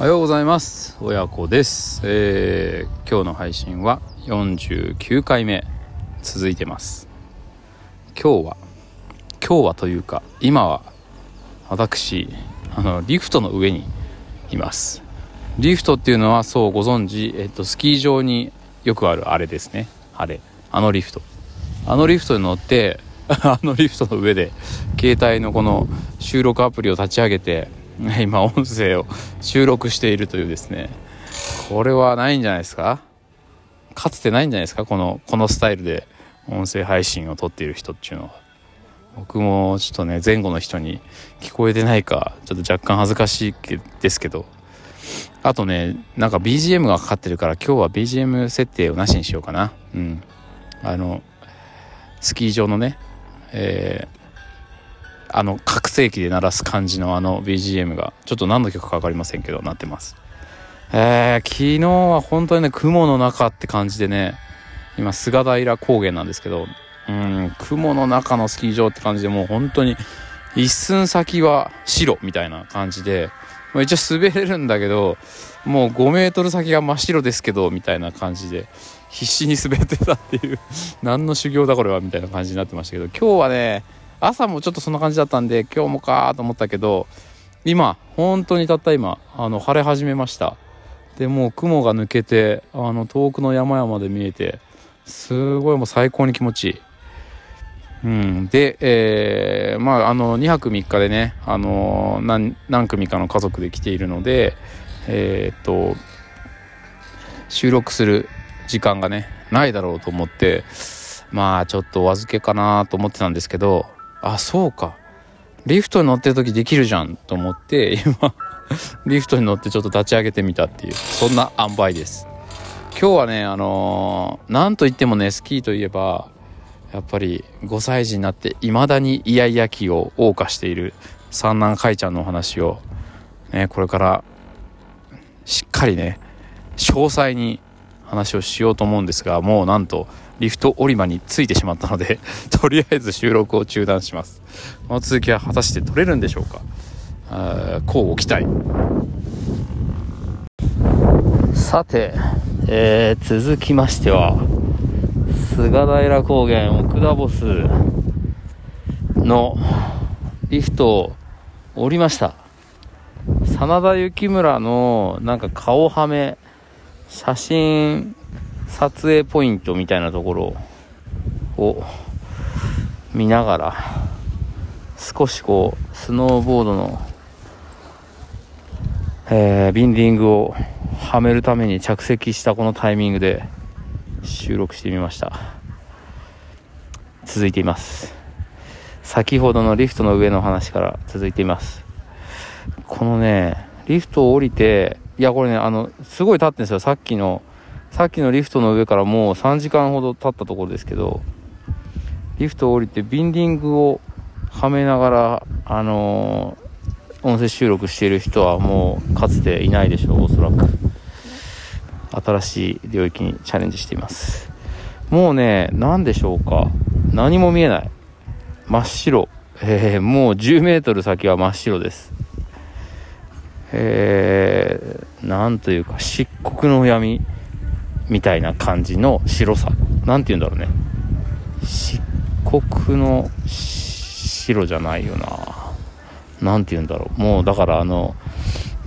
おはようございます。親子です、えー、今日の配信は49回目続いてます。今日は今日はというか今は私あのリフトの上にいます。リフトっていうのはそうご存知、えっと、スキー場によくあるあれですね。あれあのリフト。あのリフトに乗って あのリフトの上で携帯のこの収録アプリを立ち上げて 今音声を収録しているというですね。これはないんじゃないですか？かつてないんじゃないですか？このこのスタイルで音声配信を撮っている人っていうのは。僕もちょっとね前後の人に聞こえてないかちょっと若干恥ずかしいですけど。あとねなんか BGM がかかってるから今日は BGM 設定をなしにしようかな。うん。あのスキー場のねえーあの拡声器で鳴らす感じのあの BGM がちょっと何の曲か分かりませんけどなってます。えー、昨日は本当にね雲の中って感じでね今菅平高原なんですけどうん雲の中のスキー場って感じでもう本当に一寸先は白みたいな感じで、一応滑れるんだけどもう5メートル先が真っ白ですけどみたいな感じで必死に滑ってたっていう何の修行だこれはみたいな感じになってましたけど今日はね朝もちょっとそんな感じだったんで今日もかと思ったけど今本当にたった今あの晴れ始めました。でもう雲が抜けてあの遠くの山々で見えてすごいもう最高に気持ちいい。うん、で、えー、まあ、あの、2泊3日でね、あの何、何組かの家族で来ているので、えー、っと、収録する時間がね、ないだろうと思って、まあ、ちょっとお預けかなと思ってたんですけど、あそうか。リフトに乗ってる時できるじゃんと思って今リフトに乗ってちょっと立ち上げてみたっていうそんな塩梅です。今日はねあのー、なんといってもねスキーといえばやっぱり5歳児になっていまだにイヤイヤ期を謳歌している三男海ちゃんのお話を、ね、これからしっかりね詳細に話をしようと思うんですがもうなんとリフト降り場についてしまったので とりあえず収録を中断します。この続きは果たして撮れるんでしょうか？こうご期待。さて、えー、続きましては菅平高原奥田ボスのリフトを降りました。真田幸村のなんか顔はめ写真撮影ポイントみたいなところを見ながら少しこうスノーボードの、えー、ビンディングをはめるために着席したこのタイミングで収録してみました。続いています。先ほどのリフトの上の話から続いています。このねリフトを降りていやこれねあのすごい立ってんですよ。さっきのさっきのリフトの上からもう3時間ほど経ったところですけどリフトを降りてビンディングをはめながらあのー、音声収録している人はもうかつていないでしょうおそらく。新しい領域にチャレンジしています。もうね何でしょうか。何も見えない。真っ白。えー、もう10メートル先は真っ白です。えー、なんというか漆黒の闇。みたいな感じの白さ。何て言うんだろうね。漆黒の白じゃないよな。何て言うんだろう。もうだからあの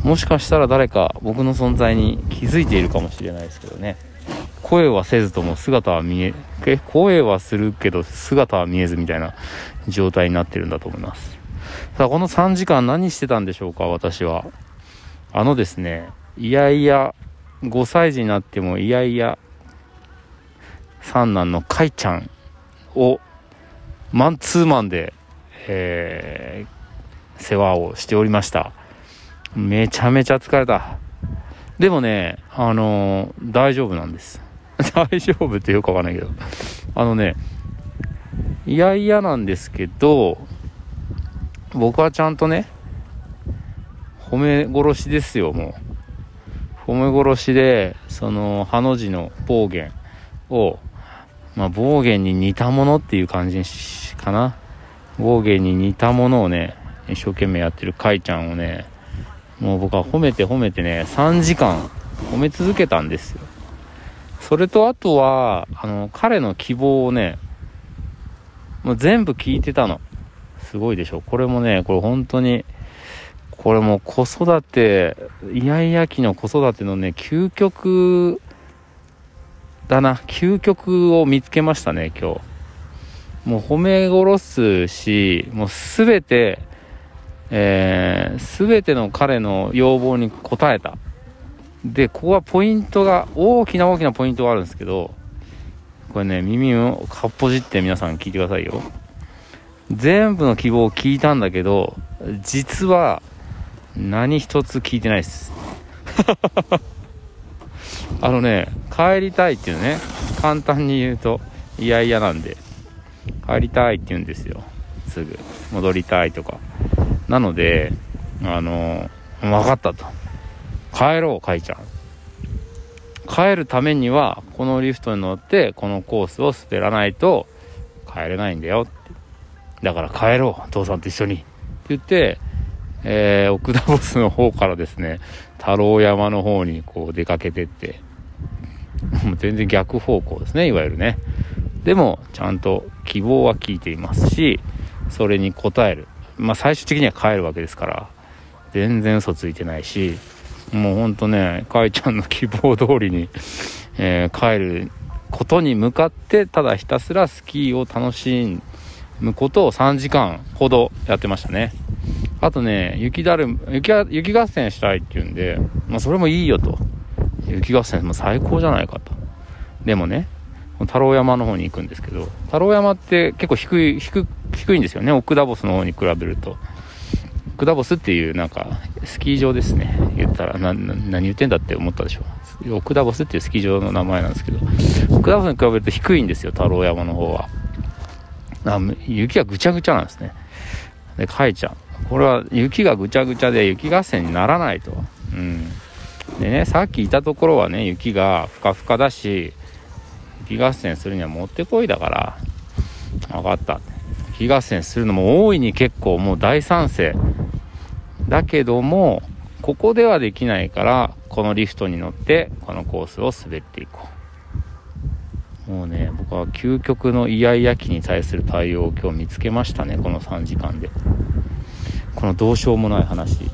もしかしたら誰か僕の存在に気づいているかもしれないですけどね。声はせずとも姿は見え声はするけど姿は見えずみたいな状態になってるんだと思います。さあこの3時間何してたんでしょうか私は。あのですねいやいや5歳児になってもいやいや三男のかいちゃんをマンツーマンで、えー、世話をしておりました。めちゃめちゃ疲れた。でもねあのー、大丈夫なんです。大丈夫ってよくわかんないけど。あのねいやいやなんですけど僕はちゃんとね褒め殺しですよもう。褒め殺しで、その、ハの字の暴言を、まあ、暴言に似たものっていう感じかな？暴言に似たものをね、一生懸命やってるカイちゃんをね、もう僕は褒めて褒めてね3時間褒め続けたんですよ。それとあとはあの彼の希望をねもう全部聞いてたの。すごいでしょ。これもねこれ本当にこれも子育てイヤイヤ期の子育てのね究極だな。究極を見つけましたね今日。もう褒め殺すしもう全てえー、全ての彼の要望に応えた。でここはポイントが大きな大きなポイントがあるんですけどこれね耳をかっぽじって皆さん聞いてくださいよ。全部の希望を聞いたんだけど実は何一つ聞いてないです。あのね帰りたいっていうね簡単に言うといやいやなんで帰りたいって言うんですよ。すぐ。戻りたいとか。なのであの分かったと。帰ろうかいちゃん。帰るためにはこのリフトに乗ってこのコースを滑らないと帰れないんだよって。だから帰ろう父さんと一緒に。って言ってえー、奥田ボスの方からですね、太郎山の方にこう出かけてって、も う全然逆方向ですね、いわゆるね。でも、ちゃんと希望は聞いていますし、それに応える。まあ、最終的には帰るわけですから、全然嘘ついてないし、もうほんとね、かいちゃんの希望通りに、えー、帰ることに向かって、ただひたすらスキーを楽しむことを3時間ほどやってましたね。あとね、雪だる、雪雪合戦したいって言うんで、まあそれもいいよと。雪合戦も最高じゃないかと。でもね、太郎山の方に行くんですけど、太郎山って結構低い、低低いんですよね、奥ダボスの方に比べると。奥ダボスっていうなんか、スキー場ですね。言ったら、な、何言ってんだって思ったでしょ。奥ダボスっていうスキー場の名前なんですけど、奥ダボスに比べると低いんですよ、太郎山の方は。雪がぐちゃぐちゃなんですね。で、かいちゃん。これは雪がぐちゃぐちゃで雪合戦にならないと。うん。でね、さっきいたところはね、雪がふかふかだし、雪合戦するにはもってこいだから、分かった。雪合戦するのも大いに結構もう大賛成。だけども、ここではできないから、このリフトに乗って、このコースを滑っていこう。もうね、僕は究極のイヤイヤ期に対する対応を今日見つけましたね、この3時間で。このどうしようもない話。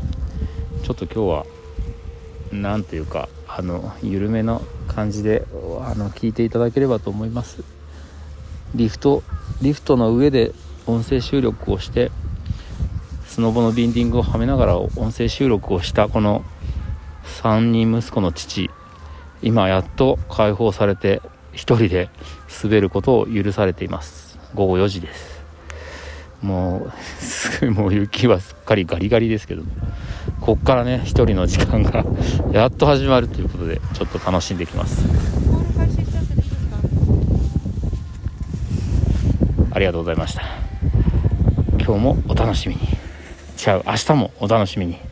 ちょっと今日は何というかあの緩めの感じであの聞いていただければと思います。リフトリフトの上で音声収録をしてスノボのビンディングをはめながら音声収録をしたこの3人息子の父。今やっと解放されて1人で滑ることを許されています。午後4時です。もう、すぐもう雪はすっかりガリガリですけど、こっからね、一人の時間が やっと始まるということで、ちょっと楽しんできます。ありがとうございました。今日もお楽しみに。違う、明日もお楽しみに。